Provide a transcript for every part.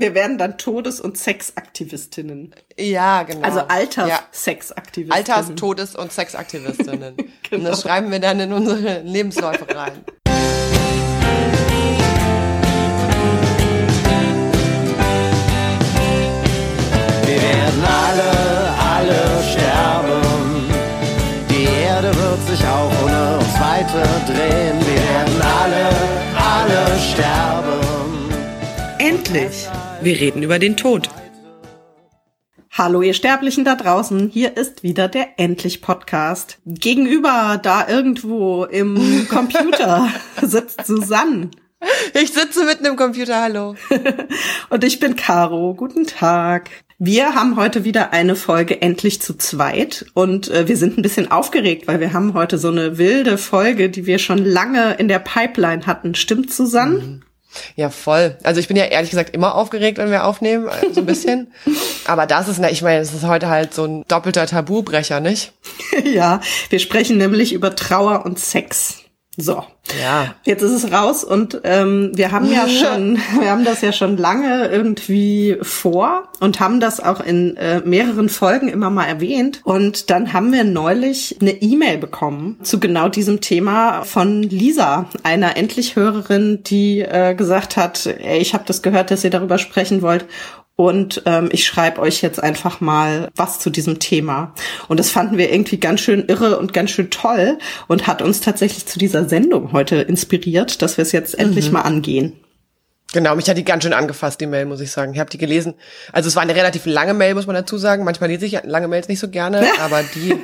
Wir werden dann Todes- und Sexaktivistinnen. Ja, genau. Also Alterssexaktivistinnen. Alters-, Todes- und Sexaktivistinnen. genau. Und das schreiben wir dann in unsere Lebensläufe rein. Wir werden alle, alle sterben. Die Erde wird sich auch ohne uns weiter drehen. Wir werden alle, alle sterben. Endlich! Wir reden über den Tod. Hallo ihr Sterblichen da draußen, hier ist wieder der Endlich Podcast. Gegenüber da irgendwo im Computer sitzt Susanne. Ich sitze mitten im Computer, hallo. Und ich bin Caro, guten Tag. Wir haben heute wieder eine Folge endlich zu zweit und äh, wir sind ein bisschen aufgeregt, weil wir haben heute so eine wilde Folge, die wir schon lange in der Pipeline hatten. Stimmt, Susanne? Mhm. Ja, voll. Also ich bin ja ehrlich gesagt immer aufgeregt, wenn wir aufnehmen, äh, so ein bisschen. Aber das ist, ich meine, es ist heute halt so ein doppelter Tabubrecher, nicht? ja, wir sprechen nämlich über Trauer und Sex. So. Ja. Jetzt ist es raus und ähm, wir haben ja schon, wir haben das ja schon lange irgendwie vor und haben das auch in äh, mehreren Folgen immer mal erwähnt. Und dann haben wir neulich eine E-Mail bekommen zu genau diesem Thema von Lisa, einer endlich Hörerin, die äh, gesagt hat, ey, ich habe das gehört, dass ihr darüber sprechen wollt und ähm, ich schreibe euch jetzt einfach mal was zu diesem Thema. Und das fanden wir irgendwie ganz schön irre und ganz schön toll und hat uns tatsächlich zu dieser Sendung heute inspiriert, dass wir es jetzt mhm. endlich mal angehen. Genau, mich hat die ganz schön angefasst, die Mail, muss ich sagen. Ich habe die gelesen. Also es war eine relativ lange Mail, muss man dazu sagen. Manchmal lese ich lange Mails nicht so gerne, aber die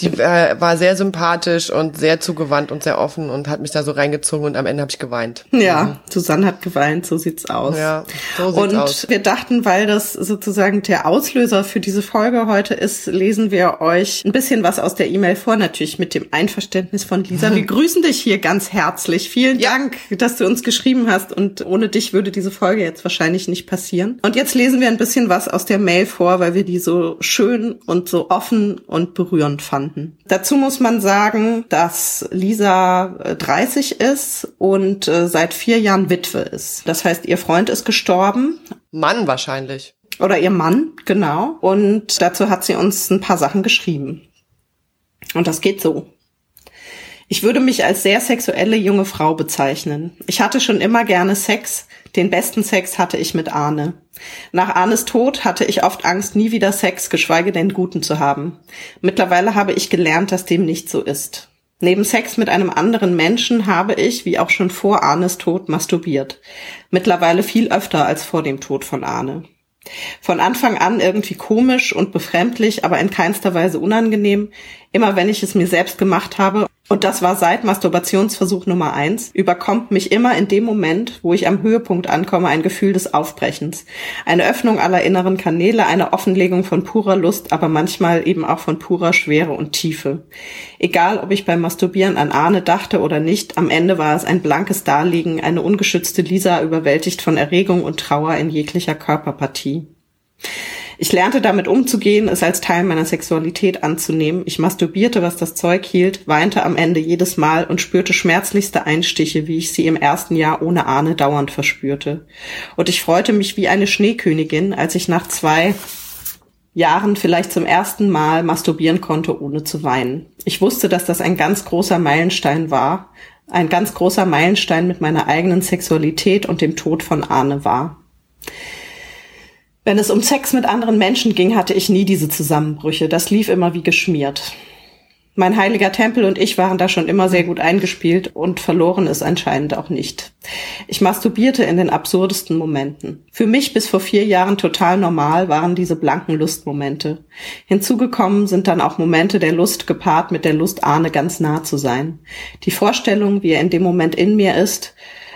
die äh, war sehr sympathisch und sehr zugewandt und sehr offen und hat mich da so reingezogen und am Ende habe ich geweint. Ja, mhm. Susanne hat geweint, so sieht's aus. Ja, so sieht's und aus. wir dachten, weil das sozusagen der Auslöser für diese Folge heute ist, lesen wir euch ein bisschen was aus der E-Mail vor, natürlich mit dem Einverständnis von Lisa. Wir grüßen dich hier ganz herzlich. Vielen ja. Dank, dass du uns geschrieben hast und ohne dich würde diese Folge jetzt wahrscheinlich nicht passieren. Und jetzt lesen wir ein bisschen was aus der Mail vor, weil wir die so schön und so offen und berührend fanden fanden. Dazu muss man sagen, dass Lisa 30 äh, ist und äh, seit vier Jahren Witwe ist. Das heißt, ihr Freund ist gestorben. Mann wahrscheinlich. Oder ihr Mann, genau. Und dazu hat sie uns ein paar Sachen geschrieben. Und das geht so. Ich würde mich als sehr sexuelle junge Frau bezeichnen. Ich hatte schon immer gerne Sex. Den besten Sex hatte ich mit Arne. Nach Arnes Tod hatte ich oft Angst, nie wieder Sex, geschweige denn guten zu haben. Mittlerweile habe ich gelernt, dass dem nicht so ist. Neben Sex mit einem anderen Menschen habe ich, wie auch schon vor Arnes Tod, masturbiert. Mittlerweile viel öfter als vor dem Tod von Arne. Von Anfang an irgendwie komisch und befremdlich, aber in keinster Weise unangenehm. Immer wenn ich es mir selbst gemacht habe, und das war seit Masturbationsversuch Nummer eins, überkommt mich immer in dem Moment, wo ich am Höhepunkt ankomme, ein Gefühl des Aufbrechens. Eine Öffnung aller inneren Kanäle, eine Offenlegung von purer Lust, aber manchmal eben auch von purer Schwere und Tiefe. Egal, ob ich beim Masturbieren an Ahne dachte oder nicht, am Ende war es ein blankes Darlegen, eine ungeschützte Lisa überwältigt von Erregung und Trauer in jeglicher Körperpartie. Ich lernte damit umzugehen, es als Teil meiner Sexualität anzunehmen. Ich masturbierte, was das Zeug hielt, weinte am Ende jedes Mal und spürte schmerzlichste Einstiche, wie ich sie im ersten Jahr ohne Ahne dauernd verspürte. Und ich freute mich wie eine Schneekönigin, als ich nach zwei Jahren vielleicht zum ersten Mal masturbieren konnte, ohne zu weinen. Ich wusste, dass das ein ganz großer Meilenstein war, ein ganz großer Meilenstein mit meiner eigenen Sexualität und dem Tod von Ahne war. Wenn es um Sex mit anderen Menschen ging, hatte ich nie diese Zusammenbrüche. Das lief immer wie geschmiert. Mein heiliger Tempel und ich waren da schon immer sehr gut eingespielt und verloren es anscheinend auch nicht. Ich masturbierte in den absurdesten Momenten. Für mich bis vor vier Jahren total normal waren diese blanken Lustmomente. Hinzugekommen sind dann auch Momente der Lust gepaart mit der Lust Ahne ganz nah zu sein. Die Vorstellung, wie er in dem Moment in mir ist,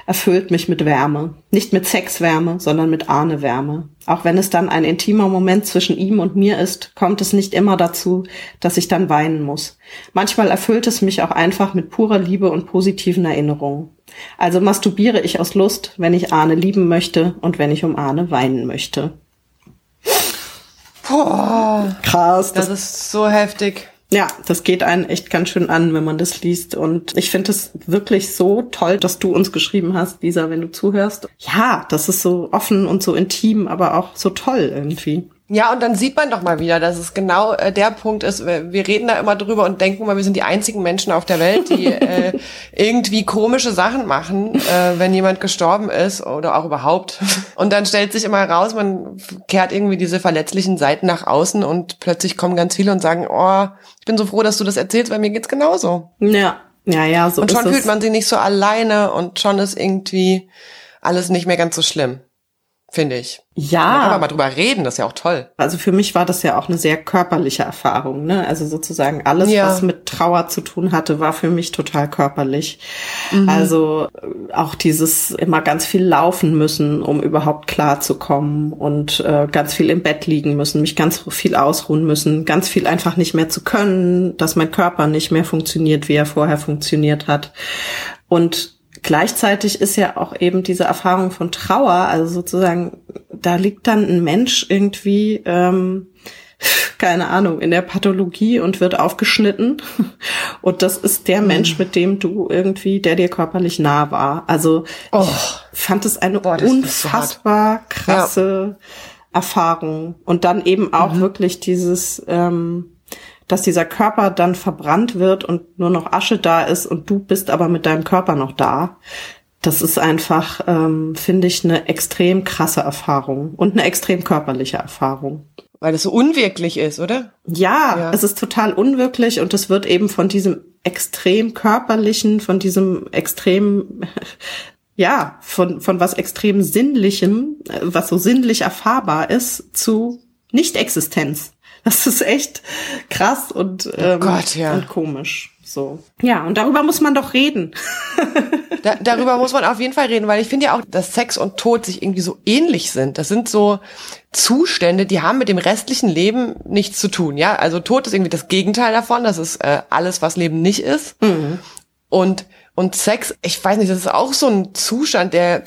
erfüllt mich mit Wärme. Nicht mit Sexwärme, sondern mit Ahnewärme. Auch wenn es dann ein intimer Moment zwischen ihm und mir ist, kommt es nicht immer dazu, dass ich dann weinen muss. Manchmal erfüllt es mich auch einfach mit purer Liebe und positiven Erinnerungen. Also masturbiere ich aus Lust, wenn ich Ahne lieben möchte und wenn ich um Ahne weinen möchte. Boah, krass. Das, das ist so heftig. Ja, das geht einen echt ganz schön an, wenn man das liest. Und ich finde es wirklich so toll, dass du uns geschrieben hast, Lisa, wenn du zuhörst. Ja, das ist so offen und so intim, aber auch so toll irgendwie. Ja, und dann sieht man doch mal wieder, dass es genau äh, der Punkt ist. Wir reden da immer drüber und denken mal, wir sind die einzigen Menschen auf der Welt, die äh, irgendwie komische Sachen machen, äh, wenn jemand gestorben ist oder auch überhaupt. Und dann stellt sich immer heraus, man kehrt irgendwie diese verletzlichen Seiten nach außen und plötzlich kommen ganz viele und sagen, oh, ich bin so froh, dass du das erzählst, weil mir geht's genauso. Ja, ja, ja, so Und schon fühlt man sich nicht so alleine und schon ist irgendwie alles nicht mehr ganz so schlimm finde ich. Ja. Da kann man mal drüber reden, das ist ja auch toll. Also für mich war das ja auch eine sehr körperliche Erfahrung, ne? Also sozusagen alles, ja. was mit Trauer zu tun hatte, war für mich total körperlich. Mhm. Also äh, auch dieses immer ganz viel laufen müssen, um überhaupt klar zu kommen und äh, ganz viel im Bett liegen müssen, mich ganz viel ausruhen müssen, ganz viel einfach nicht mehr zu können, dass mein Körper nicht mehr funktioniert, wie er vorher funktioniert hat. Und gleichzeitig ist ja auch eben diese Erfahrung von Trauer, also sozusagen, da liegt dann ein Mensch irgendwie, ähm, keine Ahnung, in der Pathologie und wird aufgeschnitten. Und das ist der Mensch, mit dem du irgendwie, der dir körperlich nah war. Also oh. ich fand es eine Boah, unfassbar krasse ja. Erfahrung. Und dann eben auch mhm. wirklich dieses, ähm, dass dieser Körper dann verbrannt wird und nur noch Asche da ist und du bist aber mit deinem Körper noch da. Das ist einfach, ähm, finde ich, eine extrem krasse Erfahrung und eine extrem körperliche Erfahrung. Weil es so unwirklich ist, oder? Ja, ja, es ist total unwirklich und es wird eben von diesem extrem körperlichen, von diesem extrem, ja, von, von was extrem sinnlichem, äh, was so sinnlich erfahrbar ist, zu Nicht-Existenz. Das ist echt krass und, oh ähm, oh Gott, ja. und komisch. So. Ja, und darüber muss man doch reden. da, darüber muss man auf jeden Fall reden, weil ich finde ja auch, dass Sex und Tod sich irgendwie so ähnlich sind. Das sind so Zustände, die haben mit dem restlichen Leben nichts zu tun. Ja, also Tod ist irgendwie das Gegenteil davon. Das ist äh, alles, was Leben nicht ist. Mhm. Und und Sex, ich weiß nicht, das ist auch so ein Zustand, der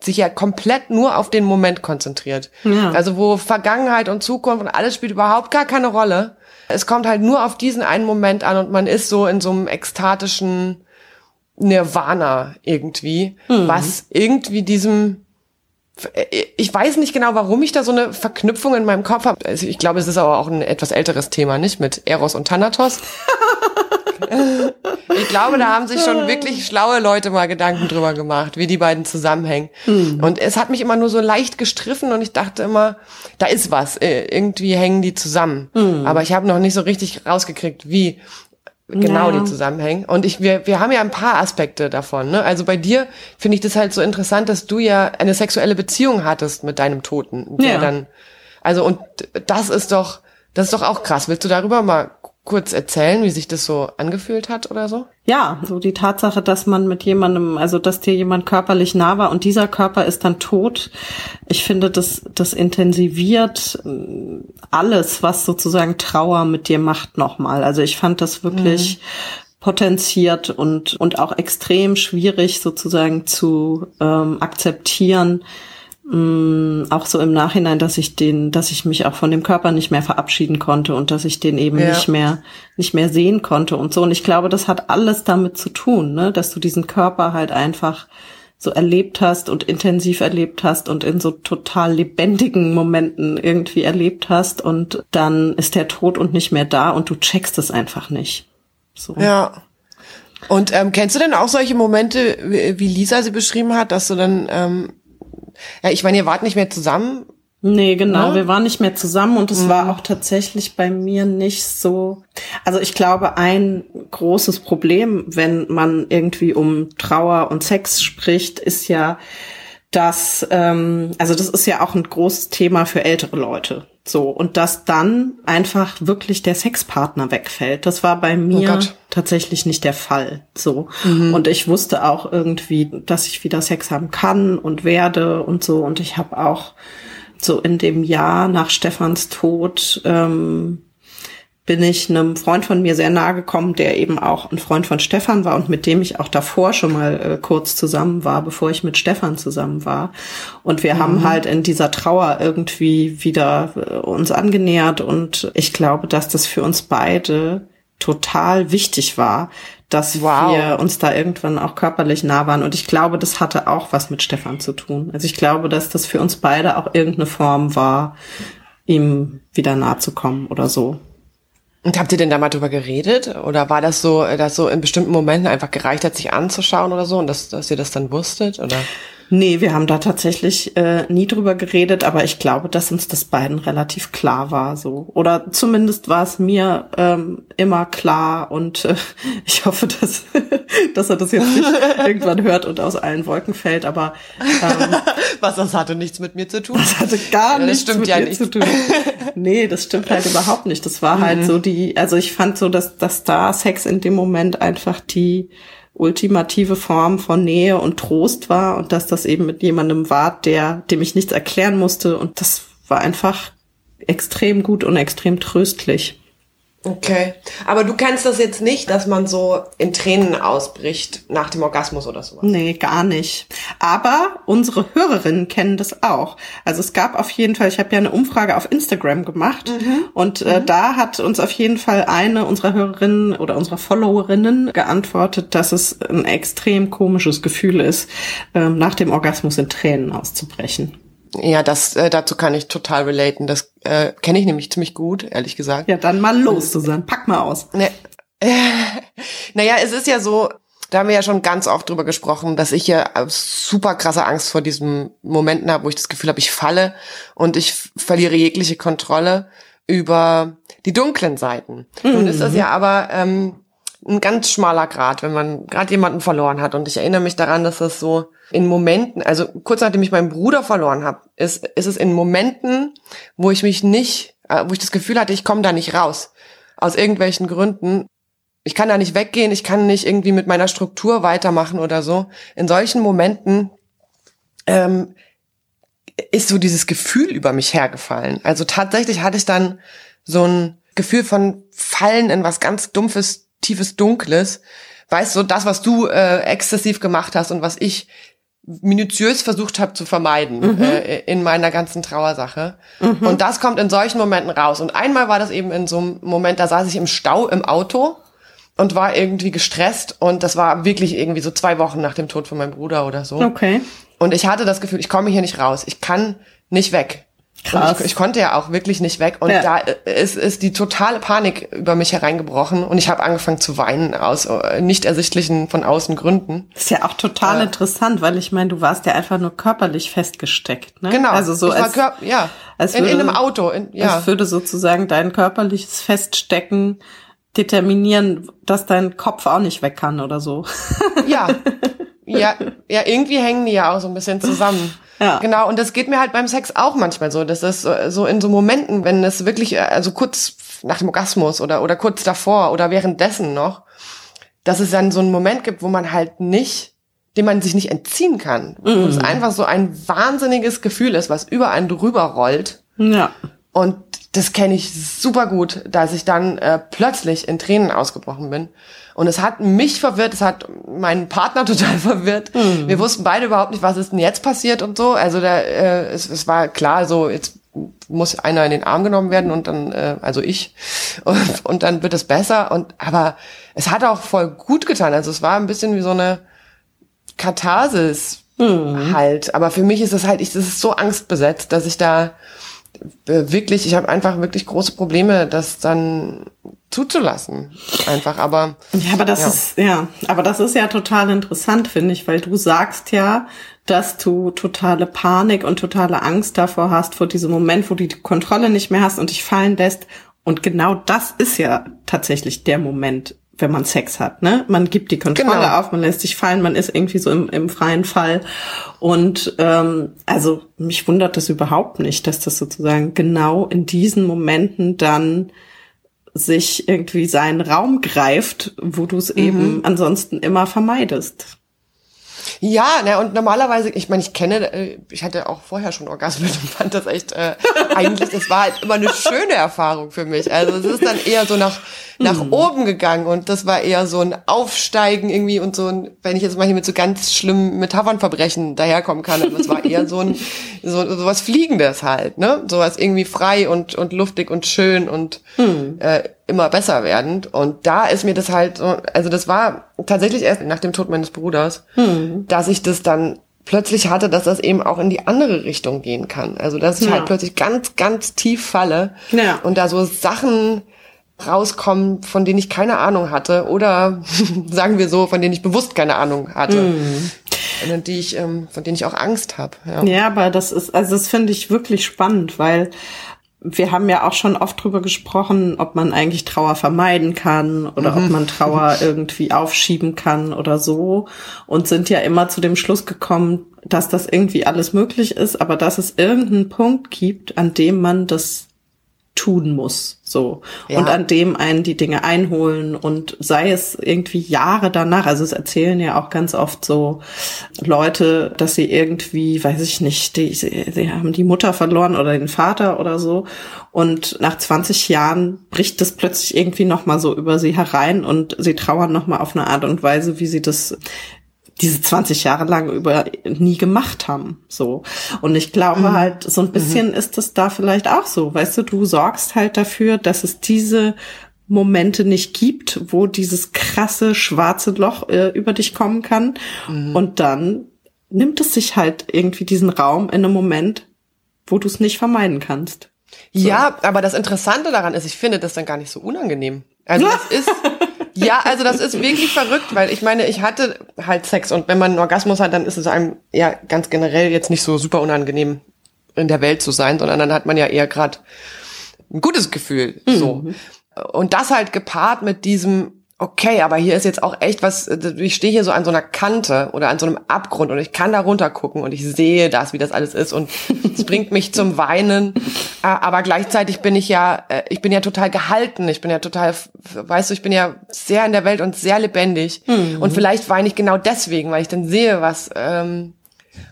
sich ja komplett nur auf den Moment konzentriert. Ja. Also wo Vergangenheit und Zukunft und alles spielt überhaupt gar keine Rolle. Es kommt halt nur auf diesen einen Moment an und man ist so in so einem ekstatischen Nirvana irgendwie, mhm. was irgendwie diesem ich weiß nicht genau, warum ich da so eine Verknüpfung in meinem Kopf habe. Also ich glaube, es ist aber auch ein etwas älteres Thema, nicht? Mit Eros und Thanatos. ich glaube, da haben sich schon wirklich schlaue Leute mal Gedanken drüber gemacht, wie die beiden zusammenhängen. Mhm. Und es hat mich immer nur so leicht gestriffen und ich dachte immer, da ist was. Äh, irgendwie hängen die zusammen. Mhm. Aber ich habe noch nicht so richtig rausgekriegt, wie genau ja. die zusammenhängen. Und ich, wir, wir haben ja ein paar Aspekte davon. Ne? Also bei dir finde ich das halt so interessant, dass du ja eine sexuelle Beziehung hattest mit deinem Toten. Der ja. dann, also und das ist doch, das ist doch auch krass. Willst du darüber mal kurz erzählen, wie sich das so angefühlt hat oder so? Ja, so die Tatsache, dass man mit jemandem, also dass dir jemand körperlich nah war und dieser Körper ist dann tot. Ich finde, das, das intensiviert äh, alles, was sozusagen Trauer mit dir macht nochmal. Also ich fand das wirklich mhm. potenziert und, und auch extrem schwierig sozusagen zu ähm, akzeptieren, mh, auch so im Nachhinein, dass ich den, dass ich mich auch von dem Körper nicht mehr verabschieden konnte und dass ich den eben ja. nicht mehr, nicht mehr sehen konnte und so. Und ich glaube, das hat alles damit zu tun, ne, dass du diesen Körper halt einfach so erlebt hast und intensiv erlebt hast und in so total lebendigen Momenten irgendwie erlebt hast und dann ist der tot und nicht mehr da und du checkst es einfach nicht. So. Ja. Und ähm, kennst du denn auch solche Momente, wie Lisa sie beschrieben hat, dass du dann ähm, ja, ich meine, ihr wart nicht mehr zusammen. Nee, genau, ja? wir waren nicht mehr zusammen und es mhm. war auch tatsächlich bei mir nicht so. Also ich glaube, ein großes Problem, wenn man irgendwie um Trauer und Sex spricht, ist ja, dass, ähm, also das ist ja auch ein großes Thema für ältere Leute. So, und dass dann einfach wirklich der Sexpartner wegfällt. Das war bei oh mir oh tatsächlich nicht der Fall. So. Mhm. Und ich wusste auch irgendwie, dass ich wieder Sex haben kann und werde und so. Und ich habe auch so in dem Jahr nach Stefans Tod ähm, bin ich einem Freund von mir sehr nahe gekommen, der eben auch ein Freund von Stefan war und mit dem ich auch davor schon mal äh, kurz zusammen war, bevor ich mit Stefan zusammen war. Und wir mhm. haben halt in dieser Trauer irgendwie wieder äh, uns angenähert und ich glaube, dass das für uns beide total wichtig war, dass Wow. wir uns da irgendwann auch körperlich nah waren. Und ich glaube, das hatte auch was mit Stefan zu tun. Also ich glaube, dass das für uns beide auch irgendeine Form war, ihm wieder nahe zu kommen oder so. Und habt ihr denn da mal drüber geredet? Oder war das so, dass so in bestimmten Momenten einfach gereicht hat, sich anzuschauen oder so und dass, dass ihr das dann wusstet? Oder? Nee, wir haben da tatsächlich äh, nie drüber geredet, aber ich glaube, dass uns das beiden relativ klar war so. Oder zumindest war es mir ähm, immer klar und äh, ich hoffe, dass, dass er das jetzt nicht irgendwann hört und aus allen Wolken fällt, aber ähm, Was, das hatte nichts mit mir zu tun? das hatte gar Ja, das nichts stimmt mit ja mir nicht. zu tun. Nee, das stimmt halt überhaupt nicht. Das war Mhm. halt so die, also ich fand so, dass, dass da Sex in dem Moment einfach die ultimative Form von Nähe und Trost war und dass das eben mit jemandem war, der, dem ich nichts erklären musste und das war einfach extrem gut und extrem tröstlich. Okay. Aber du kennst das jetzt nicht, dass man so in Tränen ausbricht nach dem Orgasmus oder sowas? Nee, gar nicht. Aber unsere Hörerinnen kennen das auch. Also es gab auf jeden Fall, ich habe ja eine Umfrage auf Instagram gemacht und äh, da hat uns auf jeden Fall eine unserer Hörerinnen oder unserer Followerinnen geantwortet, dass es ein extrem komisches Gefühl ist, ähm, nach dem Orgasmus in Tränen auszubrechen. Ja, das äh, dazu kann ich total relaten. Das äh, kenne ich nämlich ziemlich gut, ehrlich gesagt. Ja, dann mal los, Susanne, pack mal aus. Ne, naja, es ist ja so, da haben wir ja schon ganz oft drüber gesprochen, dass ich ja super krasse Angst vor diesen Momenten habe, wo ich das Gefühl habe, ich falle und ich verliere jegliche Kontrolle über die dunklen Seiten. Nun ist das ja aber ähm, ein ganz schmaler Grad, wenn man gerade jemanden verloren hat. Und ich erinnere mich daran, dass das so in Momenten, also kurz nachdem ich meinen Bruder verloren habe, ist, ist es in Momenten, wo ich mich nicht, äh, wo ich das Gefühl hatte, ich komme da nicht raus. Aus irgendwelchen Gründen. Ich kann da nicht weggehen, ich kann nicht irgendwie mit meiner Struktur weitermachen oder so. In solchen Momenten ähm, ist so dieses Gefühl über mich hergefallen. Also tatsächlich hatte ich dann so ein Gefühl von Fallen in was ganz Dumpfes, tiefes, Dunkles. Weißt du, das, was du äh, exzessiv gemacht hast und was ich minutiös versucht habe zu vermeiden äh, in meiner ganzen Trauersache. Und das kommt in solchen Momenten raus. Und einmal war das eben in so einem Moment, da saß ich im Stau im Auto und war irgendwie gestresst und das war wirklich irgendwie so zwei Wochen nach dem Tod von meinem Bruder oder so. Okay. Und ich hatte das Gefühl, ich komme hier nicht raus. Ich kann nicht weg. Krass. Ich, ich konnte ja auch wirklich nicht weg. Und Ja. da ist, ist die totale Panik über mich hereingebrochen. Und ich habe angefangen zu weinen aus äh, nicht ersichtlichen von außen Gründen. Das ist ja auch total interessant, weil ich meine, du warst ja einfach nur körperlich festgesteckt, ne? Genau. Also so ich war als, Kör- ja. als in, in würde- einem Auto. In, ja. Es würde sozusagen dein körperliches Feststecken determinieren, dass dein Kopf auch nicht weg kann oder so. Ja. Ja, ja, irgendwie hängen die ja auch so ein bisschen zusammen. Ja. Genau, und das geht mir halt beim Sex auch manchmal so. Das ist so, in so Momenten, wenn es wirklich, äh, also kurz nach dem Orgasmus oder, oder kurz davor oder währenddessen noch, dass es dann so einen Moment gibt, wo man halt nicht, dem man sich nicht entziehen kann. Wo es einfach so ein wahnsinniges Gefühl ist, was über einen drüber rollt. Ja. Und das kenne ich super gut, dass ich dann äh, plötzlich in Tränen ausgebrochen bin. Und es hat mich verwirrt, es hat meinen Partner total verwirrt. Wir wussten beide überhaupt nicht, was ist denn jetzt passiert und so. Also da, äh, es, es war klar, so jetzt muss einer in den Arm genommen werden und dann, äh, also ich, und, und dann wird es besser. Und aber es hat auch voll gut getan. Also es war ein bisschen wie so eine Katharsis halt. Aber für mich ist es halt, ich, das ist so angstbesetzt, dass ich da wirklich, ich habe einfach wirklich große Probleme, das dann zuzulassen. Einfach, aber Ja, aber das Ja. ist, ja, aber das ist ja total interessant, finde ich, weil du sagst ja, dass du totale Panik und totale Angst davor hast, vor diesem Moment, wo du die Kontrolle nicht mehr hast und dich fallen lässt. Und genau das ist ja tatsächlich der Moment, wenn man Sex hat, ne? Man gibt die Kontrolle Genau. auf, man lässt sich fallen, man ist irgendwie so im, im freien Fall. Und ähm, also mich wundert das überhaupt nicht, dass das sozusagen genau in diesen Momenten dann sich irgendwie seinen Raum greift, wo du es eben ansonsten immer vermeidest. Ja, ne, und normalerweise, ich meine, ich kenne, äh, ich hatte auch vorher schon Orgasmen und fand das echt, äh, eigentlich, das war halt immer eine schöne Erfahrung für mich. Also es ist dann eher so nach, nach oben gegangen und das war eher so ein Aufsteigen irgendwie und so ein, wenn ich jetzt mal hier mit so ganz schlimmen Metaphernverbrechen daherkommen kann, aber es war eher so ein, so, so was Fliegendes halt, ne? Sowas irgendwie frei und, und luftig und schön und äh, immer besser werdend. Und da ist mir das halt so, also das war tatsächlich erst nach dem Tod meines Bruders, Hm. dass ich das dann plötzlich hatte, dass das eben auch in die andere Richtung gehen kann. Also dass ich Ja. halt plötzlich ganz, ganz tief falle Ja. und da so Sachen rauskommen, von denen ich keine Ahnung hatte oder sagen wir so, von denen ich bewusst keine Ahnung hatte. Hm. Und die ich, ähm, von denen ich auch Angst habe. Ja. Ja, aber das ist, also das finde ich wirklich spannend, weil wir haben ja auch schon oft drüber gesprochen, ob man eigentlich Trauer vermeiden kann oder ob man Trauer irgendwie aufschieben kann oder so. Und sind ja immer zu dem Schluss gekommen, dass das irgendwie alles möglich ist, aber dass es irgendeinen Punkt gibt, an dem man das tun muss, so. Ja. Und an dem einen die Dinge einholen und sei es irgendwie Jahre danach, also es erzählen ja auch ganz oft so Leute, dass sie irgendwie, weiß ich nicht, die, sie, sie haben die Mutter verloren oder den Vater oder so und nach 20 Jahren bricht das plötzlich irgendwie nochmal so über sie herein und sie trauern nochmal auf eine Art und Weise, wie sie das diese 20 Jahre lang über nie gemacht haben, so. Und ich glaube halt, so ein bisschen ist es da vielleicht auch so, weißt du, du sorgst halt dafür, dass es diese Momente nicht gibt, wo dieses krasse schwarze Loch äh, über dich kommen kann. Und dann nimmt es sich halt irgendwie diesen Raum in einem Moment, wo du es nicht vermeiden kannst. Ja, aber das Interessante daran ist, ich finde das dann gar nicht so unangenehm. Also das ist, ja, also das ist wirklich verrückt, weil ich meine, ich hatte halt Sex und wenn man einen Orgasmus hat, dann ist es einem ja ganz generell jetzt nicht so super unangenehm in der Welt zu sein, sondern dann hat man ja eher gerade ein gutes Gefühl, so. Und das halt gepaart mit diesem okay, aber hier ist jetzt auch echt was, ich stehe hier so an so einer Kante oder an so einem Abgrund und ich kann da runter gucken und ich sehe das, wie das alles ist und es bringt mich zum Weinen, Äh, aber gleichzeitig bin ich ja, äh, ich bin ja total gehalten, ich bin ja total, weißt du, ich bin ja sehr in der Welt und sehr lebendig. Und vielleicht weine ich genau deswegen, weil ich dann sehe, was, ähm,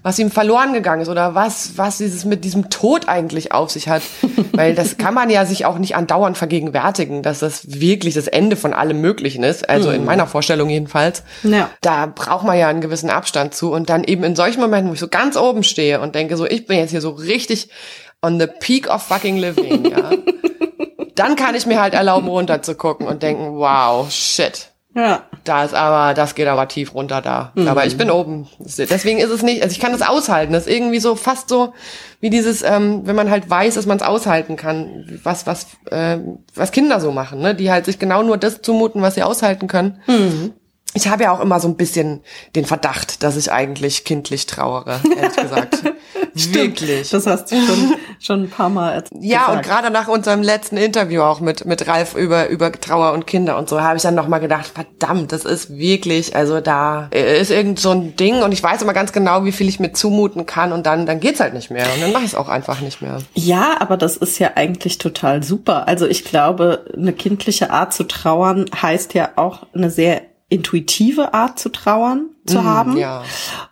was ihm verloren gegangen ist oder was, was dieses mit diesem Tod eigentlich auf sich hat. Weil das kann man ja sich auch nicht andauernd vergegenwärtigen, dass das wirklich das Ende von allem Möglichen ist. Also in meiner Vorstellung jedenfalls. Ja. Da braucht man ja einen gewissen Abstand zu. Und dann eben in solchen Momenten, wo ich so ganz oben stehe und denke so, ich bin jetzt hier so richtig on the peak of fucking living, ja. dann kann ich mir halt erlauben, runterzugucken und denken, wow, shit. Ja. Da ist aber, das geht aber tief runter da. Aber ich bin oben. Deswegen ist es nicht, also ich kann das aushalten. Das ist irgendwie so fast so wie dieses, ähm, wenn man halt weiß, dass man es aushalten kann, was, was, ähm, was Kinder so machen, ne? Die halt sich genau nur das zumuten, was sie aushalten können. Ich habe ja auch immer so ein bisschen den Verdacht, dass ich eigentlich kindlich trauere, ehrlich gesagt. Wirklich. Das hast du schon, schon ein paar Mal erzählt. Ja, und gerade nach unserem letzten Interview auch mit, mit Ralf über, über Trauer und Kinder und so, habe ich dann nochmal gedacht, verdammt, das ist wirklich, also da ist irgend so ein Ding und ich weiß immer ganz genau, wie viel ich mir zumuten kann und dann, dann geht's halt nicht mehr und dann mache ich es auch einfach nicht mehr. Ja, aber das ist ja eigentlich total super. Also ich glaube, eine kindliche Art zu trauern heißt ja auch eine sehr intuitive Art zu trauern zu haben. ja.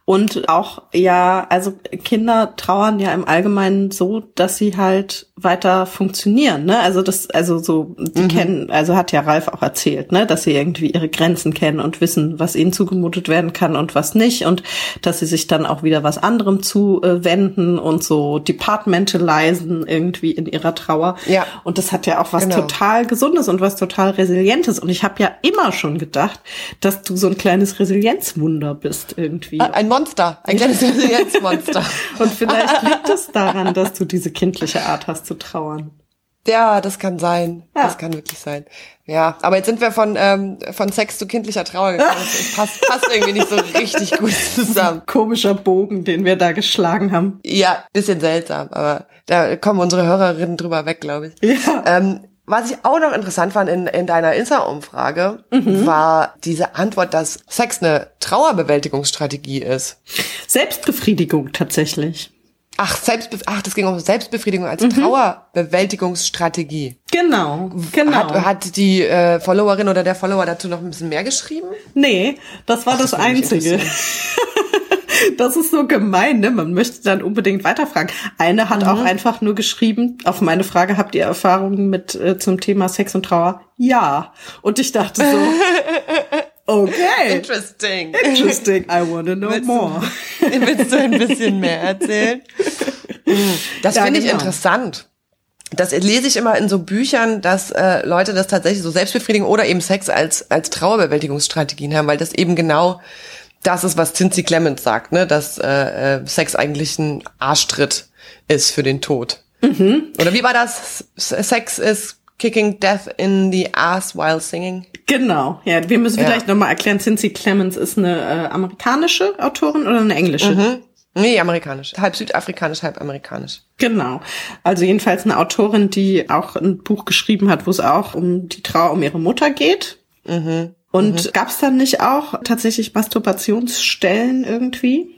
Und auch, ja, also Kinder trauern ja im Allgemeinen so, dass sie halt weiter funktionieren, ne? Also das, also so, die kennen, also hat ja Ralf auch erzählt, ne? Dass sie irgendwie ihre Grenzen kennen und wissen, was ihnen zugemutet werden kann und was nicht und dass sie sich dann auch wieder was anderem zuwenden und so departmentalisen irgendwie in ihrer Trauer. Ja. Und das hat ja auch was Genau. total Gesundes und was total Resilientes. Und ich habe ja immer schon gedacht, dass du so ein kleines Resilienzwunder bist irgendwie. Ein Monster, ein kleines Resilienzmonster. Und vielleicht liegt es daran, dass du diese kindliche Art hast zu trauern. Ja, das kann sein. Ja. Das kann wirklich sein. Ja, aber jetzt sind wir von, ähm, von Sex zu kindlicher Trauer gekommen. Das passt, passt irgendwie nicht so richtig gut zusammen. Komischer Bogen, den wir da geschlagen haben. Ja, bisschen seltsam, aber da kommen unsere Hörerinnen drüber weg, glaube ich. Ja. Ähm, was ich auch noch interessant fand in, in deiner Insta-Umfrage, Mhm. war diese Antwort, dass Sex eine Trauerbewältigungsstrategie ist. Selbstbefriedigung tatsächlich. Ach, Selbstbe Ach, das ging um Selbstbefriedigung als Mhm. Trauerbewältigungsstrategie. Genau, genau. Hat, hat die äh, Followerin oder der Follower dazu noch ein bisschen mehr geschrieben? nee, das war das, das mich Einzige. Das ist so gemein, ne? Man möchte dann unbedingt weiterfragen. Eine hat Mhm. auch einfach nur geschrieben, auf meine Frage, habt ihr Erfahrungen mit äh, zum Thema Sex und Trauer? Ja. Und ich dachte so, okay, Interesting. interesting, I wanna know Willst du- more. Willst du ein bisschen mehr erzählen? Das Ja, finde ich genau. interessant. das lese ich immer in so Büchern, dass äh, Leute das tatsächlich so selbstbefriedigen oder eben Sex als als Trauerbewältigungsstrategien haben, weil das eben genau das ist, was Cincy Clemens sagt, ne, dass äh, äh, Sex eigentlich ein Arschtritt ist für den Tod. Mhm. Oder wie war das? Sex is kicking death in the ass while singing. Genau, ja. Wir müssen ja. vielleicht nochmal erklären, Cincy Clemens ist eine äh, amerikanische Autorin oder eine englische? Mhm. Nee, amerikanisch. Halb südafrikanisch, halb amerikanisch. Genau. Also jedenfalls eine Autorin, die auch ein Buch geschrieben hat, wo es auch um die Trauer um ihre Mutter geht. Mhm. Und mhm. gab es dann nicht auch tatsächlich Masturbationsstellen irgendwie?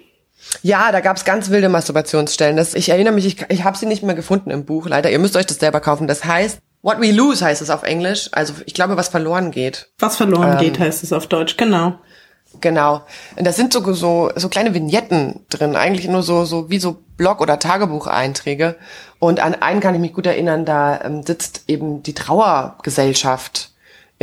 Ja, da gab's ganz wilde Masturbationsstellen. Das, ich erinnere mich, ich, ich habe sie nicht mehr gefunden im Buch, leider. Ihr müsst euch das selber kaufen. Das heißt, What We Lose heißt es auf Englisch. Also ich glaube, was verloren geht. Was verloren ähm, geht, heißt es auf Deutsch, genau. Genau. Und das sind so, so, so kleine Vignetten drin, eigentlich nur so, so wie so Blog- oder Tagebucheinträge. Und an einen kann ich mich gut erinnern, da ähm, sitzt eben die Trauergesellschaft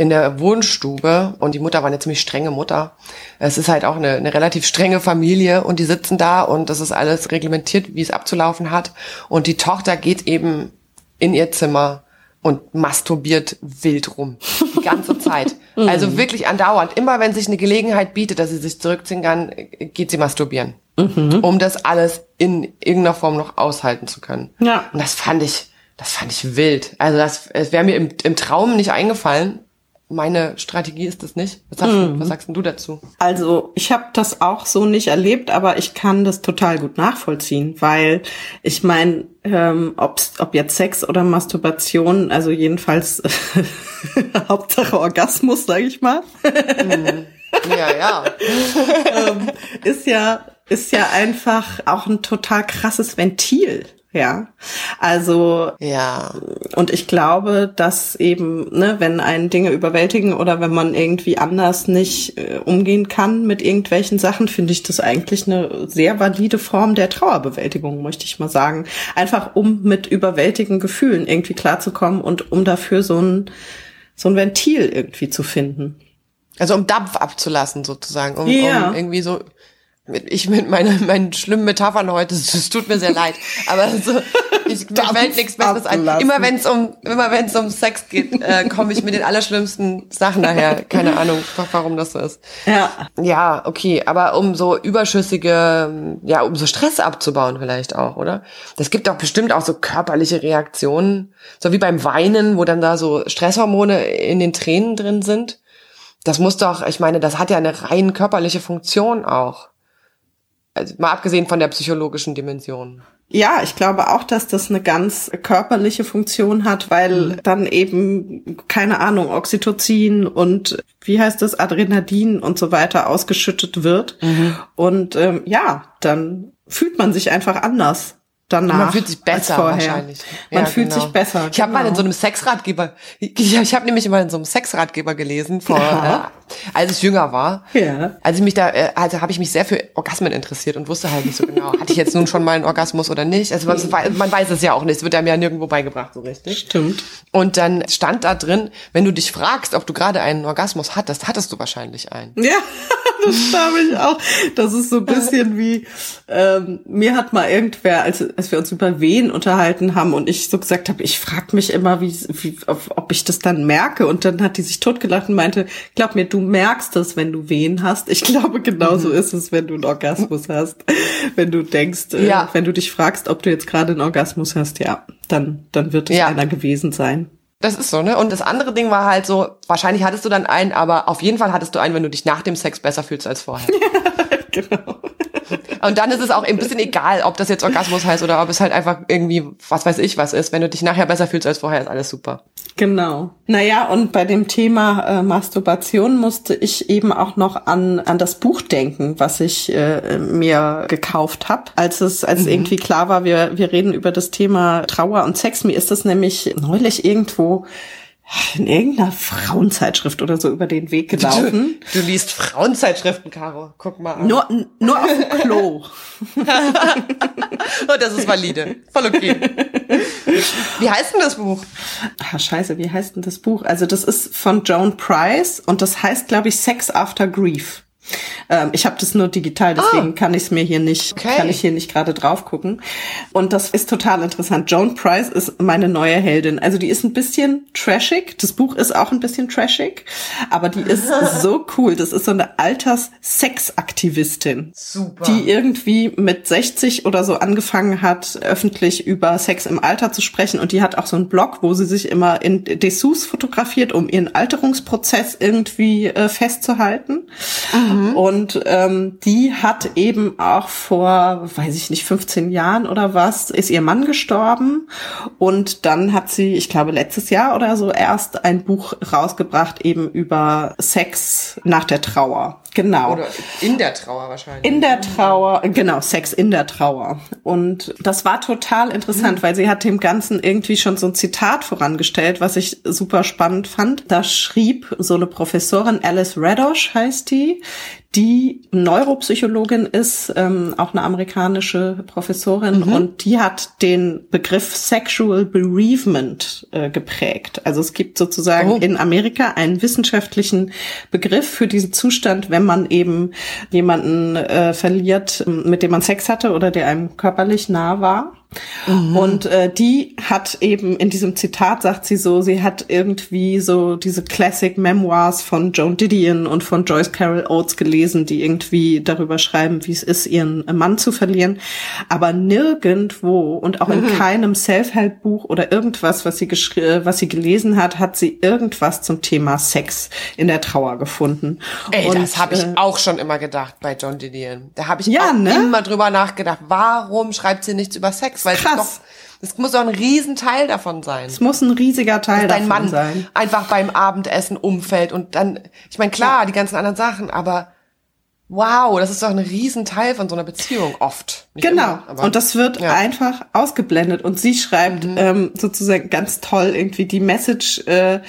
in der Wohnstube und die Mutter war eine ziemlich strenge Mutter. Es ist halt auch eine, eine relativ strenge Familie und die sitzen da und das ist alles reglementiert, wie es abzulaufen hat. Und die Tochter geht eben in ihr Zimmer und masturbiert wild rum. Die ganze Zeit. Also wirklich andauernd. Immer wenn sich eine Gelegenheit bietet, dass sie sich zurückziehen kann, geht sie masturbieren. Mhm. Um das alles in irgendeiner Form noch aushalten zu können. Ja. Und das fand ich, das fand ich wild. Also das, es wäre mir im, im Traum nicht eingefallen meine Strategie ist das nicht. Was, sagst, mm. was sagst du dazu? Also ich habe das auch so nicht erlebt, aber ich kann das total gut nachvollziehen, weil ich meine, ähm, ob jetzt Sex oder Masturbation, also jedenfalls Hauptsache Orgasmus, sage ich mal. mm. Ja, ja. ähm, ist ja ist ja einfach auch ein total krasses Ventil. Ja, also ja. Und ich glaube, dass eben, ne, wenn einen Dinge überwältigen oder wenn man irgendwie anders nicht äh, umgehen kann mit irgendwelchen Sachen, finde ich das eigentlich eine sehr valide Form der Trauerbewältigung, möchte ich mal sagen. Einfach um mit überwältigenden Gefühlen irgendwie klarzukommen und um dafür so ein so ein Ventil irgendwie zu finden. Also um Dampf abzulassen sozusagen, um, ja. um irgendwie so ich mit meinen, meinen schlimmen Metaphern heute, es tut mir sehr leid, aber so, ich, mir fällt nichts Besseres ein. Immer wenn es um, immer wenn es um Sex geht, äh, komme ich mit den allerschlimmsten Sachen daher. Keine Ahnung, warum das so ist. Ja. Ja, okay, aber um so überschüssige, ja, um so Stress abzubauen vielleicht auch, oder? Das gibt doch bestimmt auch so körperliche Reaktionen, so wie beim Weinen, wo dann da so Stresshormone in den Tränen drin sind. Das muss doch, ich meine, das hat ja eine rein körperliche Funktion auch also mal abgesehen von der psychologischen Dimension. Ja, ich glaube auch, dass das eine ganz körperliche Funktion hat, weil mhm. dann eben, keine Ahnung, Oxytocin und wie heißt das, Adrenalin und so weiter ausgeschüttet wird. Mhm. Und ähm, ja, dann fühlt man sich einfach anders danach. Man fühlt sich besser wahrscheinlich. Man ja, fühlt genau. sich besser. Ich habe mal in genau. so einem Sexratgeber, ich, ich habe nämlich mal in so einem Sexratgeber gelesen, vor, ja. äh, als ich jünger war. Ja. Als ich mich da, äh, also habe ich mich sehr für Orgasmen interessiert und wusste halt nicht so genau, hatte ich jetzt nun schon mal einen Orgasmus oder nicht. Also man, man weiß es ja auch nicht, es wird einem ja nirgendwo beigebracht so richtig. Stimmt. Und dann stand da drin, wenn du dich fragst, ob du gerade einen Orgasmus hattest, hattest du wahrscheinlich einen. Ja, das glaube ich auch. Das ist so ein bisschen wie, ähm, mir hat mal irgendwer, als als wir uns über Wehen unterhalten haben und ich so gesagt habe, ich frage mich immer, wie, wie, ob ich das dann merke. Und dann hat die sich totgelacht und meinte, glaub mir, du merkst es, wenn du Wehen hast. Ich glaube, genauso mhm. ist es, wenn du einen Orgasmus hast. Wenn du denkst, äh, ja. wenn du dich fragst, ob du jetzt gerade einen Orgasmus hast, ja, dann, dann wird es ja. einer gewesen sein. Das ist so, ne? Und das andere Ding war halt so, wahrscheinlich hattest du dann einen, aber auf jeden Fall hattest du einen, wenn du dich nach dem Sex besser fühlst als vorher. Ja, genau. Und dann ist es auch ein bisschen egal, ob das jetzt Orgasmus heißt oder ob es halt einfach irgendwie, was weiß ich, was ist. Wenn du dich nachher besser fühlst als vorher, ist alles super. Genau. Naja, und bei dem Thema äh, Masturbation musste ich eben auch noch an, an das Buch denken, was ich äh, mir gekauft habe, als es, als mhm. irgendwie klar war, wir, wir reden über das Thema Trauer und Sex. Mir ist das nämlich neulich irgendwo in irgendeiner Frauenzeitschrift oder so über den Weg gelaufen. Du, du liest Frauenzeitschriften, Caro. Guck mal an. Nur, nur auf dem Klo. oh, das ist valide. Voll okay. Wie heißt denn das Buch? Ah, scheiße, wie heißt denn das Buch? Also das ist von Joan Price und das heißt, glaube ich, Sex After Grief. Ähm, ich habe das nur digital, deswegen Ah. kann ich es mir hier nicht, Okay. kann ich hier nicht gerade drauf gucken. Und das ist total interessant. Joan Price ist meine neue Heldin. Also die ist ein bisschen trashig. Das Buch ist auch ein bisschen trashig, aber die ist so cool. Das ist so eine Alters-Sexaktivistin. Super. Die irgendwie mit 60 oder so angefangen hat, öffentlich über Sex im Alter zu sprechen. Und die hat auch so einen Blog, wo sie sich immer in Dessous fotografiert, um ihren Alterungsprozess irgendwie äh, festzuhalten. Und ähm, die hat eben auch vor, weiß ich nicht, 15 Jahren oder was, ist ihr Mann gestorben. Und dann hat sie, ich glaube, letztes Jahr oder so erst ein Buch rausgebracht, eben über Sex nach der Trauer. Genau. Oder in der Trauer wahrscheinlich. In der Trauer, genau, Sex in der Trauer. Und das war total interessant, weil sie hat dem Ganzen irgendwie schon so ein Zitat vorangestellt, was ich super spannend fand. Da schrieb so eine Professorin, Alice Radosh heißt die, die Neuropsychologin ist, ähm, auch eine amerikanische Professorin, und die hat den Begriff Sexual Bereavement äh, geprägt. Also es gibt sozusagen Oh. in Amerika einen wissenschaftlichen Begriff für diesen Zustand, wenn man eben jemanden äh, verliert, mit dem man Sex hatte oder der einem körperlich nah war. Und äh, die hat eben in diesem Zitat sagt sie so, sie hat irgendwie so diese Classic Memoirs von Joan Didion und von Joyce Carol Oates gelesen, die irgendwie darüber schreiben, wie es ist, ihren Mann zu verlieren. Aber nirgendwo und auch in keinem Self-Help-Buch oder irgendwas, was sie äh, was sie gelesen hat, hat sie irgendwas zum Thema Sex in der Trauer gefunden. Ey, und, das habe ich äh, auch schon immer gedacht bei John Didion. Da habe ich Ja, ne? immer drüber nachgedacht, warum schreibt sie nichts über Sex? Weil es Krass. das muss doch ein Riesenteil davon sein. es muss ein riesiger Teil dein davon Mann sein. einfach beim Abendessen umfällt und dann, ich meine, klar, die ganzen anderen Sachen, aber wow, das ist doch ein Riesenteil von so einer Beziehung oft. Nicht Genau. immer, aber- und das wird Ja. Mhm. einfach ausgeblendet. Und sie schreibt ähm, sozusagen ganz toll irgendwie die Message äh,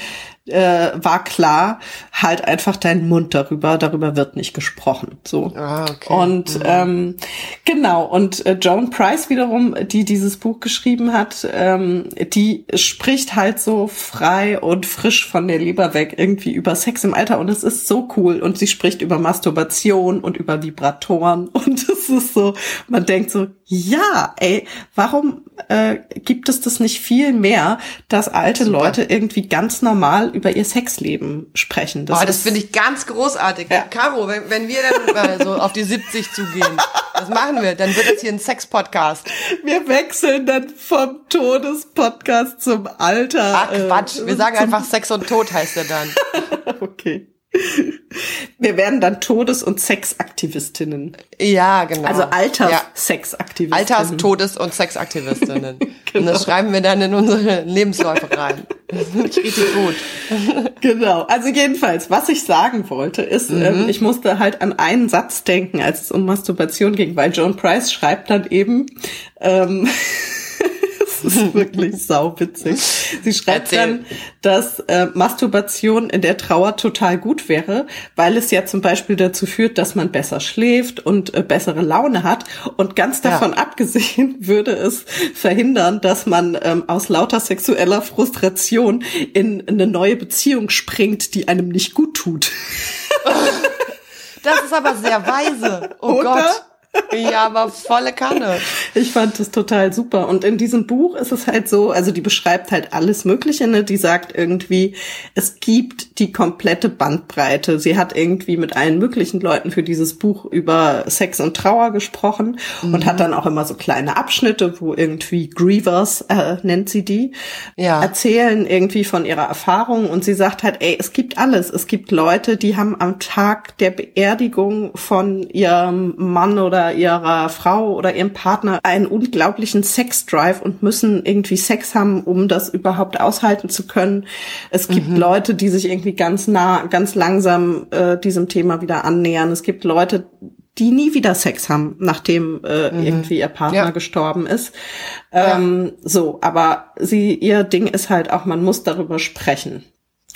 äh, war klar, halt einfach deinen Mund darüber, darüber wird nicht gesprochen. So. Ah, okay. Und ähm, genau, und äh, Joan Price wiederum, die dieses Buch geschrieben hat, ähm, die spricht halt so frei und frisch von der Leber weg irgendwie über Sex im Alter und es ist so cool. Und sie spricht über Masturbation und über Vibratoren und es ist so, man denkt so, ja, ey, warum äh, gibt es das nicht viel mehr, dass alte Leute irgendwie ganz normal über ihr Sexleben sprechen? Oh, das finde ich ganz großartig. Ja. Caro, wenn, wenn wir dann äh, so auf die 70 zugehen, was machen wir? Dann wird das hier ein Sex-Podcast. Wir wechseln dann vom Todespodcast zum Alter. Ach Quatsch, wir sagen einfach Sex und Tod heißt er dann. Okay. Wir werden dann Todes- und Sexaktivistinnen. Ja, genau. Also ja. Alters-Sexaktivistinnen. Alters-, Todes- und Sexaktivistinnen. Und Genau. das schreiben wir dann in unsere Lebensläufe rein. Das finde ich richtig gut. Genau. Also jedenfalls, was ich sagen wollte, ist, Mhm. ähm, ich musste halt an einen Satz denken, als es um Masturbation ging, weil Joan Price schreibt dann eben, ähm, es ist wirklich sauwitzig. Sie schreibt Erzähl. dann, dass äh, Masturbation in der Trauer total gut wäre, weil es ja zum Beispiel dazu führt, dass man besser schläft und äh, bessere Laune hat. Und ganz Ja. davon abgesehen würde es verhindern, dass man ähm, aus lauter sexueller Frustration in eine neue Beziehung springt, die einem nicht gut tut. Das ist aber sehr weise. Oh Oder? Gott. Ja, aber volle Kanne. Ich fand das total super. Und in diesem Buch ist es halt so, also die beschreibt halt alles Mögliche, ne? Die sagt irgendwie, es gibt die komplette Bandbreite. Sie hat irgendwie mit allen möglichen Leuten für dieses Buch über Sex und Trauer gesprochen und hat dann auch immer so kleine Abschnitte, wo irgendwie Grievers, äh, nennt sie die, Ja. erzählen irgendwie von ihrer Erfahrung und sie sagt halt, ey, es gibt alles. Es gibt Leute, die haben am Tag der Beerdigung von ihrem Mann oder ihrer Frau oder ihrem Partner einen unglaublichen Sexdrive und müssen irgendwie Sex haben, um das überhaupt aushalten zu können. Es gibt Leute, die sich irgendwie ganz nah, ganz langsam äh, diesem Thema wieder annähern. Es gibt Leute, die nie wieder Sex haben, nachdem äh, irgendwie ihr Partner Ja. gestorben ist. Ähm, So, aber sie, ihr Ding ist halt auch, man muss darüber sprechen.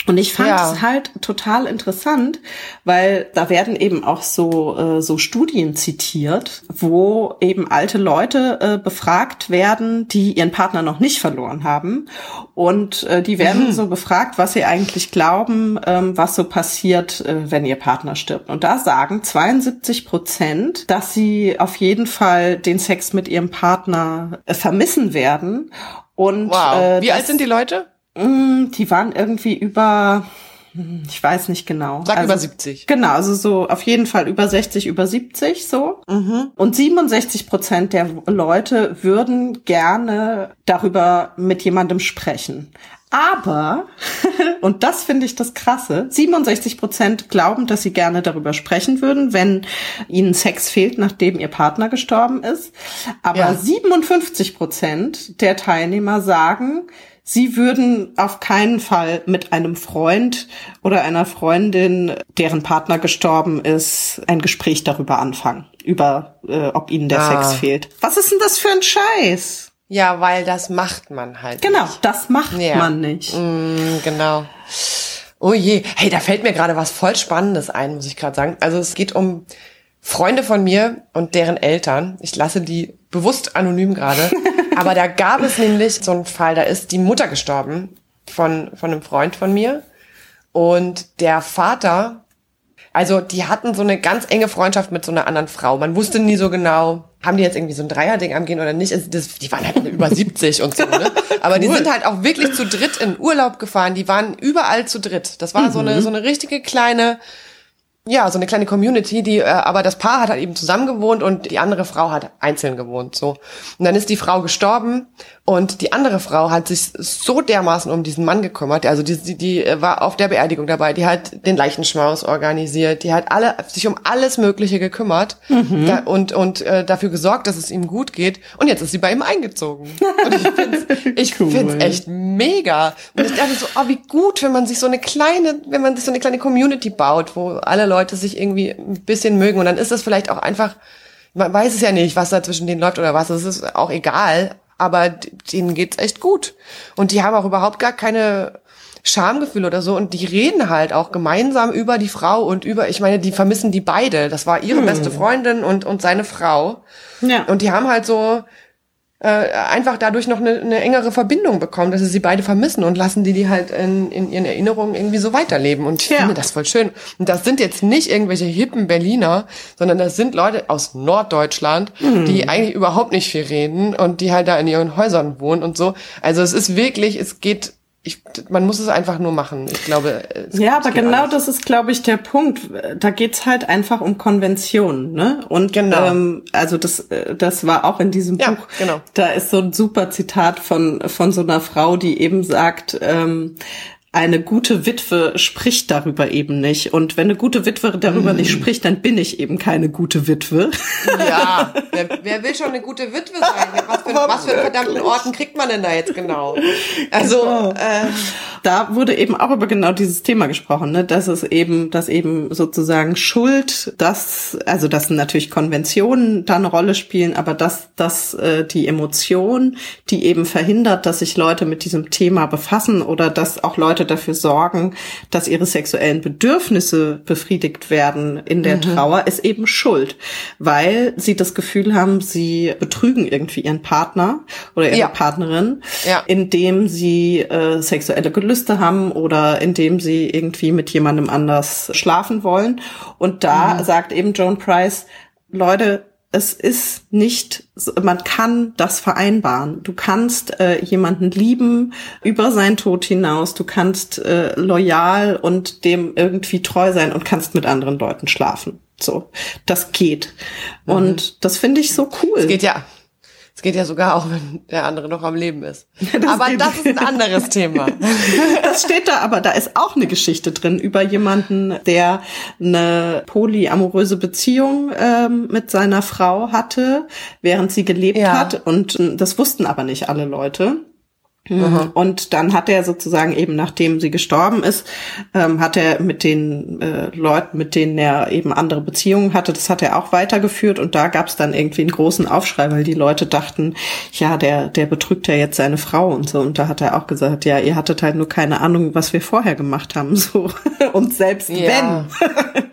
Und ich fand Ja. es halt total interessant, weil da werden eben auch so äh, so Studien zitiert, wo eben alte Leute äh, befragt werden, die ihren Partner noch nicht verloren haben und äh, die werden so befragt, was sie eigentlich glauben, ähm, was so passiert, äh, wenn ihr Partner stirbt. Und da sagen 72 Prozent, dass sie auf jeden Fall den Sex mit ihrem Partner äh, vermissen werden. Und Wow. äh, Wie alt sind die Leute? Mm, Die waren irgendwie über, hm, ich weiß nicht genau. Sag also, über 70. Genau, also so auf jeden Fall über 60, über 70 so. Und 67 Prozent der Leute würden gerne darüber mit jemandem sprechen. Aber, und das finde ich das Krasse, 67 Prozent glauben, dass sie gerne darüber sprechen würden, wenn ihnen Sex fehlt, nachdem ihr Partner gestorben ist. Aber Ja. 57 Prozent der Teilnehmer sagen, Sie würden auf keinen Fall mit einem Freund oder einer Freundin, deren Partner gestorben ist, ein Gespräch darüber anfangen, über äh, ob ihnen der Ah. Sex fehlt. Was ist denn das für ein Scheiß? Ja, weil das macht man halt. Genau, Nicht. das macht Ja. man nicht. Mm, genau. Oh je. Hey, da fällt mir gerade was voll Spannendes ein, muss ich gerade sagen. Also es geht um Freunde von mir und deren Eltern. Ich lasse die bewusst anonym gerade. Aber da gab es nämlich so einen Fall, da ist die Mutter gestorben von, von einem Freund von mir. Und der Vater, also die hatten so eine ganz enge Freundschaft mit so einer anderen Frau. Man wusste nie so genau, haben die jetzt irgendwie so ein Dreierding am Gehen oder nicht. Also das, die waren halt über 70 und so, ne? Aber die sind halt auch wirklich zu dritt in Urlaub gefahren. Die waren überall zu dritt. Das war so eine, so eine richtige kleine, ja, so eine kleine Community, die, äh, aber das Paar hat halt eben zusammen gewohnt und die andere Frau hat einzeln gewohnt, so. Und dann ist die Frau gestorben und die andere Frau hat sich so dermaßen um diesen Mann gekümmert, also die, die, die äh, war auf der Beerdigung dabei, die hat den Leichenschmaus organisiert, die hat alle, sich um alles Mögliche gekümmert da, und, und äh, dafür gesorgt, dass es ihm gut geht und jetzt ist sie bei ihm eingezogen. Und ich find's, ich Cool. find's echt mega. Und ich dachte so, oh, wie gut, wenn man sich so eine kleine, wenn man sich so eine kleine Community baut, wo alle Leute sich irgendwie ein bisschen mögen. Und dann ist das vielleicht auch einfach, man weiß es ja nicht, was da zwischen denen läuft oder was, es ist auch egal. Aber denen geht's echt gut. Und die haben auch überhaupt gar keine Schamgefühl oder so. Und die reden halt auch gemeinsam über die Frau und über, ich meine, die vermissen die beide. Das war ihre beste Freundin und, und seine Frau. Ja. Und die haben halt so äh, einfach dadurch noch eine, eine engere Verbindung bekommen, dass sie sie beide vermissen und lassen die die halt in, in ihren Erinnerungen irgendwie so weiterleben. Und ich Ja. finde das voll schön. Und das sind jetzt nicht irgendwelche hippen Berliner, sondern das sind Leute aus Norddeutschland, die eigentlich überhaupt nicht viel reden und die halt da in ihren Häusern wohnen und so. Also es ist wirklich, es geht, ich, man muss es einfach nur machen. Ich glaube. es- Ja, aber genau alles. das ist, glaube ich, der Punkt. Da geht's halt einfach um Konventionen, ne? Und Genau. ähm, also das, äh, das war auch in diesem Ja, Buch. genau. Da ist so ein super Zitat von von so einer Frau, die eben sagt. Ähm, eine gute Witwe spricht darüber eben nicht. Und wenn eine gute Witwe darüber nicht spricht, dann bin ich eben keine gute Witwe. Ja, wer, wer will schon eine gute Witwe sein? Was für, was für verdammten Orten kriegt man denn da jetzt genau? Also, äh, da wurde eben auch über genau dieses Thema gesprochen, ne? dass es eben, dass eben sozusagen Schuld, dass, also dass natürlich Konventionen da eine Rolle spielen, aber dass, dass äh, die Emotion, die eben verhindert, dass sich Leute mit diesem Thema befassen oder dass auch Leute dafür sorgen, dass ihre sexuellen Bedürfnisse befriedigt werden in der Trauer, ist eben Schuld, weil sie das Gefühl haben, sie betrügen irgendwie ihren Partner oder ihre Ja. Partnerin, Ja. indem sie äh, sexuelle Gelüste haben oder indem sie irgendwie mit jemandem anders schlafen wollen. Und da sagt eben Joan Price, Leute, es ist nicht, man kann das vereinbaren. Du kannst äh, jemanden lieben über seinen Tod hinaus. Du kannst äh, loyal und dem irgendwie treu sein und kannst mit anderen Leuten schlafen. So, das geht. Und das finde ich so cool. es geht ja, es geht ja sogar auch, wenn der andere noch am Leben ist. Das Aber das ist ein anderes Thema. Das steht da, aber da ist auch eine Geschichte drin über jemanden, der eine polyamoröse Beziehung ähm, mit seiner Frau hatte, während sie gelebt Ja. hat. Und äh, das wussten aber nicht alle Leute. Mhm. Und dann hat er sozusagen eben, nachdem sie gestorben ist, ähm, hat er mit den äh, Leuten, mit denen er eben andere Beziehungen hatte, das hat er auch weitergeführt. Und da gab es dann irgendwie einen großen Aufschrei, weil die Leute dachten, ja, der, der betrügt ja jetzt seine Frau und so. Und da hat er auch gesagt, ja, ihr hattet halt nur keine Ahnung, was wir vorher gemacht haben. So. Und selbst Ja. wenn.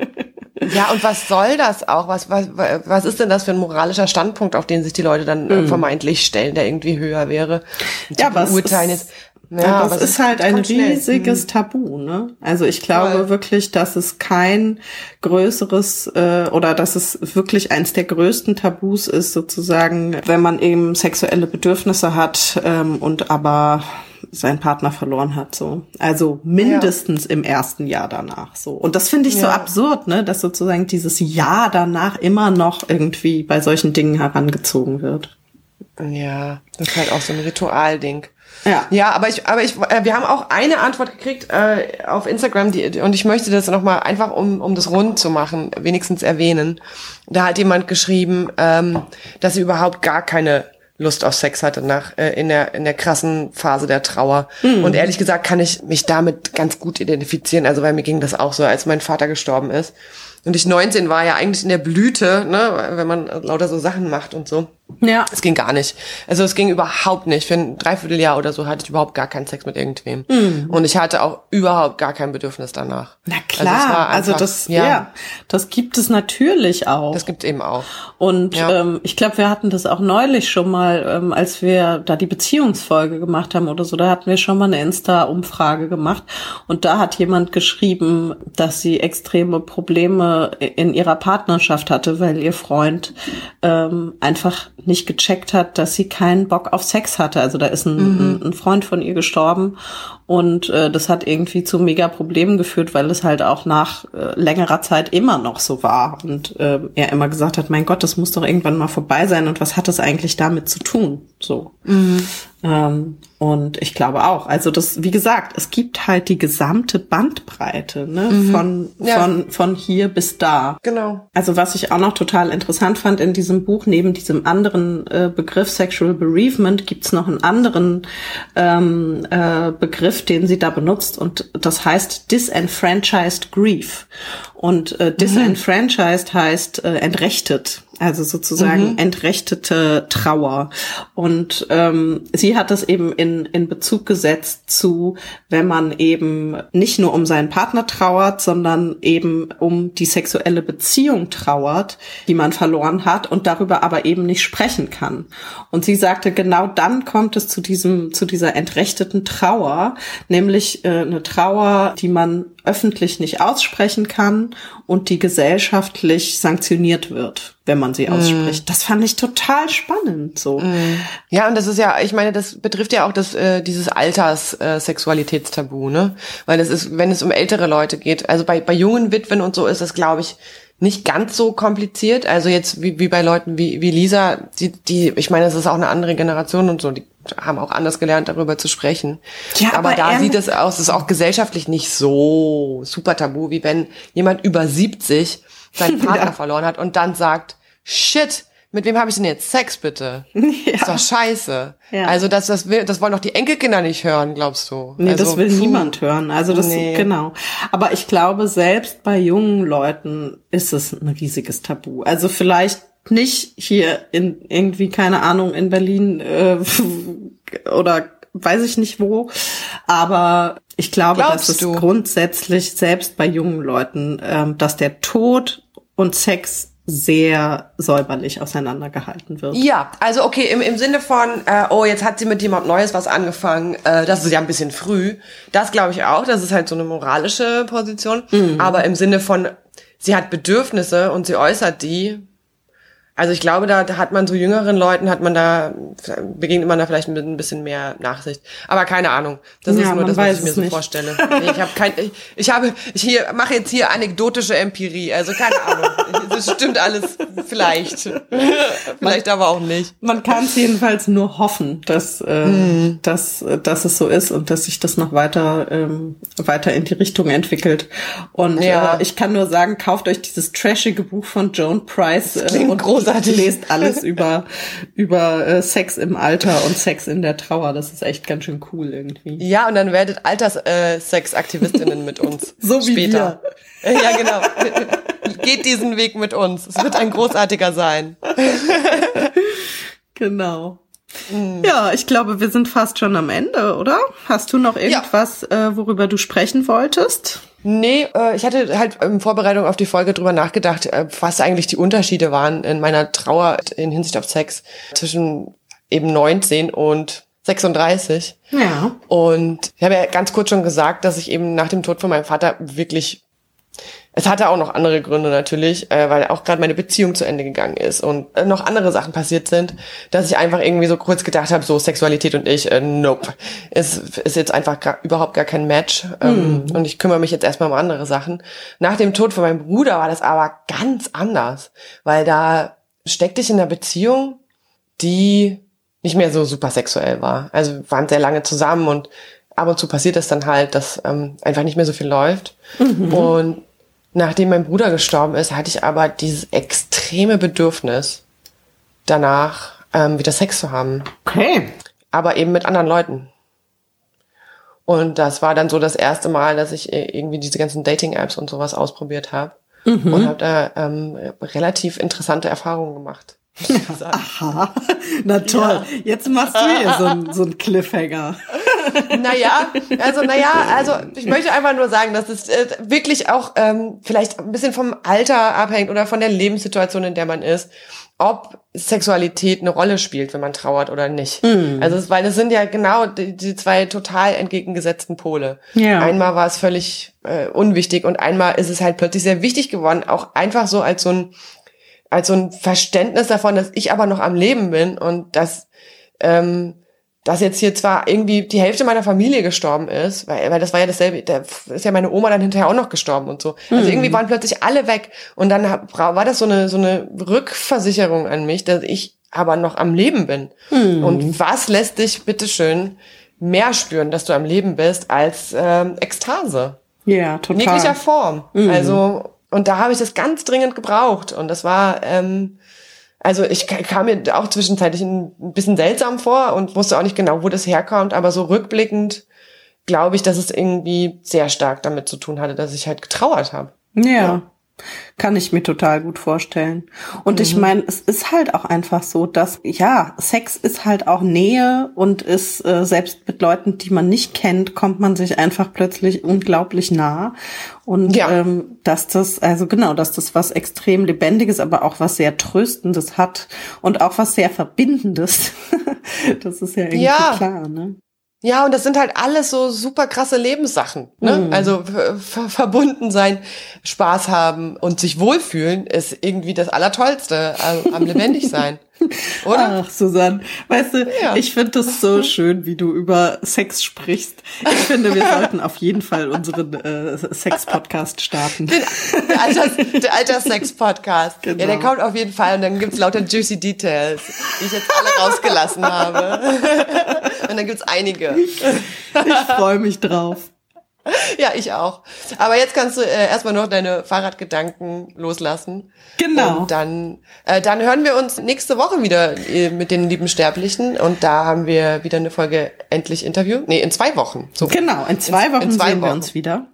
Ja, und was soll das auch? Was, was, was ist denn das für ein moralischer Standpunkt, auf den sich die Leute dann äh, vermeintlich stellen, der irgendwie höher wäre? Mhm. Ja, was beurteilen ist-. Ja, das es ist halt ein schnell. riesiges Tabu, ne? Also ich glaube Voll. wirklich, dass es kein größeres äh, oder dass es wirklich eins der größten Tabus ist, sozusagen, wenn man eben sexuelle Bedürfnisse hat ähm, und aber seinen Partner verloren hat, so. Also mindestens im ersten Jahr danach, so. Und das finde ich so Ja. absurd, ne, dass sozusagen dieses Jahr danach immer noch irgendwie bei solchen Dingen herangezogen wird. Ja, das ist halt auch so ein Ritualding. Ja. Ja, aber ich, aber ich, äh, wir haben auch eine Antwort gekriegt äh, auf Instagram, die- und ich möchte das nochmal einfach, um, um das rund zu machen, wenigstens erwähnen. Da hat jemand geschrieben, ähm, dass sie überhaupt gar keine Lust auf Sex hatte nach äh, in der in der krassen Phase der Trauer. Und ehrlich gesagt kann ich mich damit ganz gut identifizieren. Also weil mir ging das auch so, als mein Vater gestorben ist. Und ich 19 war ja eigentlich in der Blüte, ne, wenn man lauter so Sachen macht und so. Ja. Es ging gar nicht. Also es ging überhaupt nicht. Für ein Dreivierteljahr oder so hatte ich überhaupt gar keinen Sex mit irgendwem. Und ich hatte auch überhaupt gar kein Bedürfnis danach. Na es klar, also, einfach- das, ja. das gibt es natürlich auch. Das gibt's eben auch. Und Ja. ähm, ich glaube, wir hatten das auch neulich schon mal, ähm, als wir da die Beziehungsfolge gemacht haben oder so, da hatten wir schon mal eine Insta-Umfrage gemacht. Und da hat jemand geschrieben, dass sie extreme Probleme in ihrer Partnerschaft hatte, weil ihr Freund ähm, einfach nicht gecheckt hat, dass sie keinen Bock auf Sex hatte. Also da ist ein, ein, ein Freund von ihr gestorben und äh, das hat irgendwie zu mega Problemen geführt, weil es halt auch nach äh, längerer Zeit immer noch so war. Und äh, er immer gesagt hat, mein Gott, das muss doch irgendwann mal vorbei sein und was hat das eigentlich damit zu tun? So. Ähm, und ich glaube auch, also das, wie gesagt, es gibt halt die gesamte Bandbreite, ne, von, Ja. von, von hier bis da. Genau. Also was ich auch noch total interessant fand in diesem Buch, neben diesem anderen äh, Begriff Sexual Bereavement, gibt's noch einen anderen ähm, äh, Begriff, den sie da benutzt und das heißt Disenfranchised Grief. Und äh, disenfranchised heißt äh, entrechtet, also sozusagen entrechtete Trauer. Und ähm, sie hat das eben in, in Bezug gesetzt zu, wenn man eben nicht nur um seinen Partner trauert, sondern eben um die sexuelle Beziehung trauert, die man verloren hat und darüber aber eben nicht sprechen kann. Und sie sagte, genau dann kommt es zu diesem, zu dieser entrechteten Trauer, nämlich äh, eine Trauer, die man öffentlich nicht aussprechen kann und die gesellschaftlich sanktioniert wird, wenn man sie ausspricht. Das fand ich total spannend, so. Ja, und das ist ja, ich meine, das betrifft ja auch das, äh, dieses Alters-Sexualitätstabu, ne? Weil das ist, wenn es um ältere Leute geht, also bei, bei jungen Witwen und so ist das, glaube ich, nicht ganz so kompliziert. Also jetzt wie, wie bei Leuten wie, wie Lisa, die, die, ich meine, das ist auch eine andere Generation und so, die haben auch anders gelernt, darüber zu sprechen. Ja, aber, aber da er- sieht es aus, es ist auch gesellschaftlich nicht so super tabu, wie wenn jemand über 70 seinen Partner Ja. verloren hat und dann sagt, shit, mit wem habe ich denn jetzt Sex bitte? Ist doch scheiße. Ja. Also das, das, will, das wollen doch die Enkelkinder nicht hören, glaubst du? Nee, also, das will puh. niemand hören. Also das Nee. genau. Aber ich glaube, selbst bei jungen Leuten ist es ein riesiges Tabu. Also vielleicht nicht hier in irgendwie keine Ahnung in Berlin äh, oder weiß ich nicht wo, aber ich glaube, Glaubst dass es du? grundsätzlich selbst bei jungen Leuten, ähm, dass der Tod und Sex sehr säuberlich auseinandergehalten wird. Ja, also okay, im, im Sinne von, äh, oh, jetzt hat sie mit jemand Neues was angefangen, äh, das ist ja ein bisschen früh. Das glaube ich auch, das ist halt so eine moralische Position. Aber im Sinne von, sie hat Bedürfnisse und sie äußert die. Also ich glaube, da, hat man so jüngeren Leuten, hat man da, begegnet man da vielleicht mit ein bisschen mehr Nachsicht. Aber keine Ahnung. Das Ja, ist nur das, was ich mir so nicht. vorstelle. Nee, ich habe kein, ich, ich habe, ich hier mache jetzt hier anekdotische Empirie. Also keine Ahnung. Das stimmt alles vielleicht. vielleicht aber auch nicht. Man kann es jedenfalls nur hoffen, dass, äh, Mhm. dass, dass es so ist und dass sich das noch weiter, ähm, weiter in die Richtung entwickelt. Und Ja. äh, ich kann nur sagen, kauft euch dieses trashige Buch von Joan Price äh, und gruselig. Großartig. lest alles über, über äh, Sex im Alter und Sex in der Trauer. Das ist echt ganz schön cool irgendwie. Ja, und dann werdet Alterssexaktivistinnen mit uns. So wie später. Ja, genau. Geht diesen Weg mit uns. Es wird ein großartiger sein. Genau. Ja, ich glaube, wir sind fast schon am Ende, oder? Hast du noch irgendwas, äh, worüber du sprechen wolltest? Nee, äh, ich hatte halt in Vorbereitung auf die Folge drüber nachgedacht, äh, was eigentlich die Unterschiede waren in meiner Trauer in Hinsicht auf Sex zwischen eben 19 und 36. Ja. Und ich habe ja ganz kurz schon gesagt, dass ich eben nach dem Tod von meinem Vater wirklich es hatte auch noch andere Gründe natürlich, äh, weil auch gerade meine Beziehung zu Ende gegangen ist und äh, noch andere Sachen passiert sind, dass ich einfach irgendwie so kurz gedacht habe, so Sexualität und ich, äh, nope, es ist jetzt einfach gar, überhaupt gar kein Match ähm, Mhm. und ich kümmere mich jetzt erstmal um andere Sachen. Nach dem Tod von meinem Bruder war das aber ganz anders, weil da steckte ich in einer Beziehung, die nicht mehr so super sexuell war. Also wir waren sehr lange zusammen und ab und zu passiert es dann halt, dass ähm, einfach nicht mehr so viel läuft. Und nachdem mein Bruder gestorben ist, hatte ich aber dieses extreme Bedürfnis, danach ähm, wieder Sex zu haben. Okay. Aber eben mit anderen Leuten. Und das war dann so das erste Mal, dass ich äh, irgendwie diese ganzen Dating-Apps und sowas ausprobiert habe. Und habe da ähm, relativ interessante Erfahrungen gemacht. Aha. Na toll. Jetzt machst du hier so ein, so ein Cliffhanger. Naja, also naja, also ich möchte einfach nur sagen, dass es äh, wirklich auch ähm, vielleicht ein bisschen vom Alter abhängt oder von der Lebenssituation, in der man ist, ob Sexualität eine Rolle spielt, wenn man trauert oder nicht. Also es, weil das sind ja genau die, die zwei total entgegengesetzten Pole. Ja. Einmal war es völlig äh, unwichtig und einmal ist es halt plötzlich sehr wichtig geworden, auch einfach so als so ein als so ein Verständnis davon, dass ich aber noch am Leben bin und dass ähm, dass jetzt hier zwar irgendwie die Hälfte meiner Familie gestorben ist, weil, weil das war ja dasselbe, da ist ja meine Oma dann hinterher auch noch gestorben und so. Also irgendwie waren plötzlich alle weg und dann war das so eine so eine Rückversicherung an mich, dass ich aber noch am Leben bin. Und was lässt dich bitteschön mehr spüren, dass du am Leben bist, als ähm, Ekstase? Ja, in jeglicher total. Form. Also, und da habe ich das ganz dringend gebraucht. Und das war, ähm, also ich ka- kam mir auch zwischenzeitlich ein bisschen seltsam vor und wusste auch nicht genau, wo das herkommt, aber so rückblickend glaube ich, dass es irgendwie sehr stark damit zu tun hatte, dass ich halt getrauert habe. Ja. Kann ich mir total gut vorstellen. Und ich meine, es ist halt auch einfach so, dass, ja, Sex ist halt auch Nähe und ist, äh, selbst mit Leuten, die man nicht kennt, kommt man sich einfach plötzlich unglaublich nah. Und Ja. ähm, dass das, also genau, dass das was extrem Lebendiges, aber auch was sehr Tröstendes hat und auch was sehr Verbindendes. das ist ja irgendwie Ja. klar, ne? Ja, und das sind halt alles so super krasse Lebenssachen. Ne? Also ver ver verbunden sein, Spaß haben und sich wohlfühlen ist irgendwie das Allertollste am, am lebendig sein. Oder? Ach, Susanne, weißt du, Ja. ich finde das so schön, wie du über Sex sprichst. Ich finde, wir sollten auf jeden Fall unseren äh, Sex-Podcast starten. Der, Alters, der Alterssex-Podcast. Genau. Ja, der kommt auf jeden Fall und dann gibt's lauter juicy Details, die ich jetzt alle rausgelassen habe. Und dann gibt's einige. Ich freue mich drauf. Ja, ich auch. Aber jetzt kannst du äh, erstmal noch deine Fahrradgedanken loslassen. Genau. Und dann, äh, dann hören wir uns nächste Woche wieder äh, mit den lieben Sterblichen. Und da haben wir wieder eine Folge Endlich Interview. Nee, in zwei Wochen. So. Genau, in zwei In- Wochen in zwei sehen wir Wochen. uns wieder.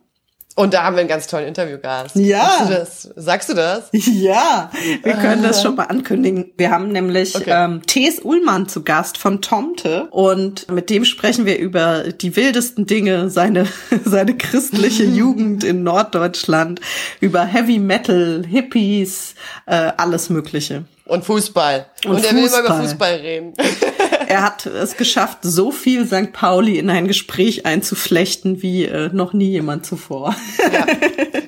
Und da haben wir einen ganz tollen Interviewgast. Ja. Sagst du das? Sagst du das? Ja, wir können das schon mal ankündigen. Wir haben nämlich Okay. ähm, Thes Ullmann zu Gast von Tomte und mit dem sprechen wir über die wildesten Dinge, seine, seine christliche Jugend in Norddeutschland, über Heavy Metal, Hippies, äh, alles Mögliche. Und Fußball. Und Und, er will immer über Fußball. Fußball reden. Er hat es geschafft, so viel St. Pauli in ein Gespräch einzuflechten wie äh, noch nie jemand zuvor. Ja.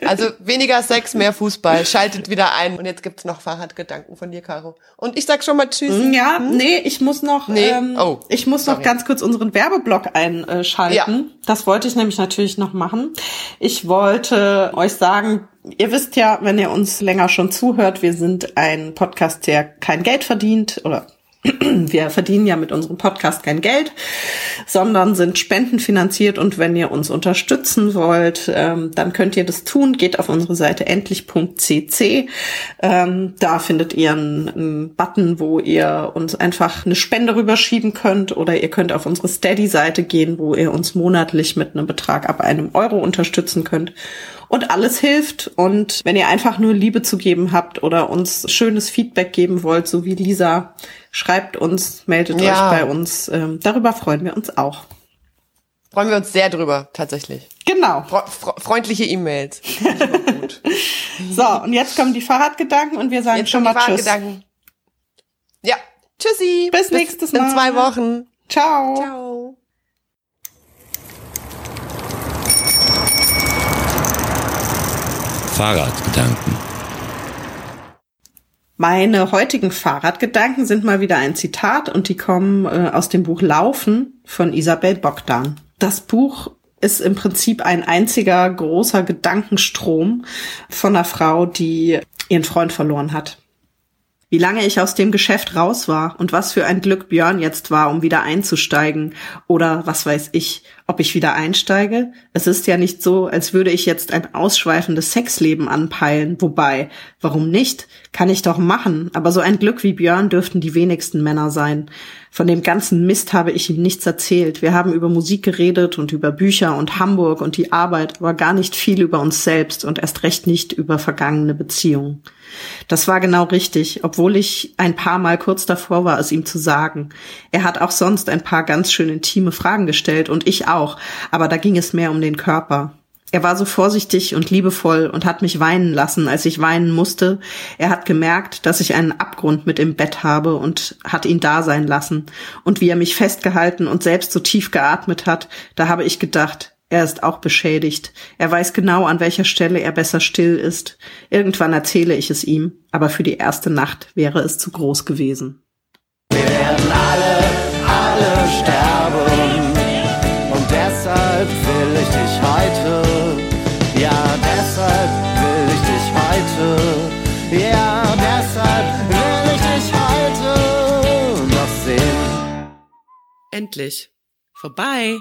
Also weniger Sex, mehr Fußball. Schaltet wieder ein. Und jetzt gibt's noch Fahrradgedanken von dir, Caro. Und ich sag schon mal Tschüss. Ja, nee, ich muss noch, Nee? ähm, Oh, ich muss noch sorry. ganz kurz unseren Werbeblock einschalten. Ja. Das wollte ich nämlich natürlich noch machen. Ich wollte euch sagen, ihr wisst ja, wenn ihr uns länger schon zuhört, wir sind ein Podcast, der kein Geld verdient oder Wir verdienen ja mit unserem Podcast kein Geld, sondern sind spendenfinanziert und wenn ihr uns unterstützen wollt, ähm, dann könnt ihr das tun. Geht auf unsere Seite endlich.cc. Ähm, da findet ihr einen, einen, Button, wo ihr uns einfach eine Spende rüberschieben könnt oder ihr könnt auf unsere Steady-Seite gehen, wo ihr uns monatlich mit einem Betrag ab einem Euro unterstützen könnt und alles hilft. Und wenn ihr einfach nur Liebe zu geben habt oder uns schönes Feedback geben wollt, so wie Lisa, schreibt uns, meldet ja. euch bei uns. Ähm, darüber freuen wir uns auch. Freuen wir uns sehr drüber, tatsächlich. Genau. Fre freundliche E-Mails. so, und jetzt kommen die Fahrradgedanken und wir sagen jetzt schon mal Tschüss. Ja, tschüssi. Bis, Bis nächstes Mal. In zwei Wochen. Ciao. Ciao. Fahrradgedanken. Meine heutigen Fahrradgedanken sind mal wieder ein Zitat und die kommen äh, aus dem Buch Laufen von Isabel Bogdan. Das Buch ist im Prinzip ein einziger großer Gedankenstrom von einer Frau, die ihren Freund verloren hat wie lange ich aus dem Geschäft raus war und was für ein Glück Björn jetzt war, um wieder einzusteigen oder was weiß ich, ob ich wieder einsteige. Es ist ja nicht so, als würde ich jetzt ein ausschweifendes Sexleben anpeilen, wobei, warum nicht? Kann ich doch machen, aber so ein Glück wie Björn dürften die wenigsten Männer sein. Von dem ganzen Mist habe ich ihm nichts erzählt. Wir haben über Musik geredet und über Bücher und Hamburg und die Arbeit, aber gar nicht viel über uns selbst und erst recht nicht über vergangene Beziehungen. Das war genau richtig, obwohl ich ein paar Mal kurz davor war, es ihm zu sagen. Er hat auch sonst ein paar ganz schön intime Fragen gestellt und ich auch, aber da ging es mehr um den Körper. Er war so vorsichtig und liebevoll und hat mich weinen lassen, als ich weinen musste. Er hat gemerkt, dass ich einen Abgrund mit im Bett habe und hat ihn da sein lassen. Und wie er mich festgehalten und selbst so tief geatmet hat, da habe ich gedacht, er ist auch beschädigt. Er weiß genau, an welcher Stelle er besser still ist. Irgendwann erzähle ich es ihm, aber für die erste Nacht wäre es zu groß gewesen. Wir werden alle, alle sterben. Und deshalb will ich dich heute. Endlich. Vorbei.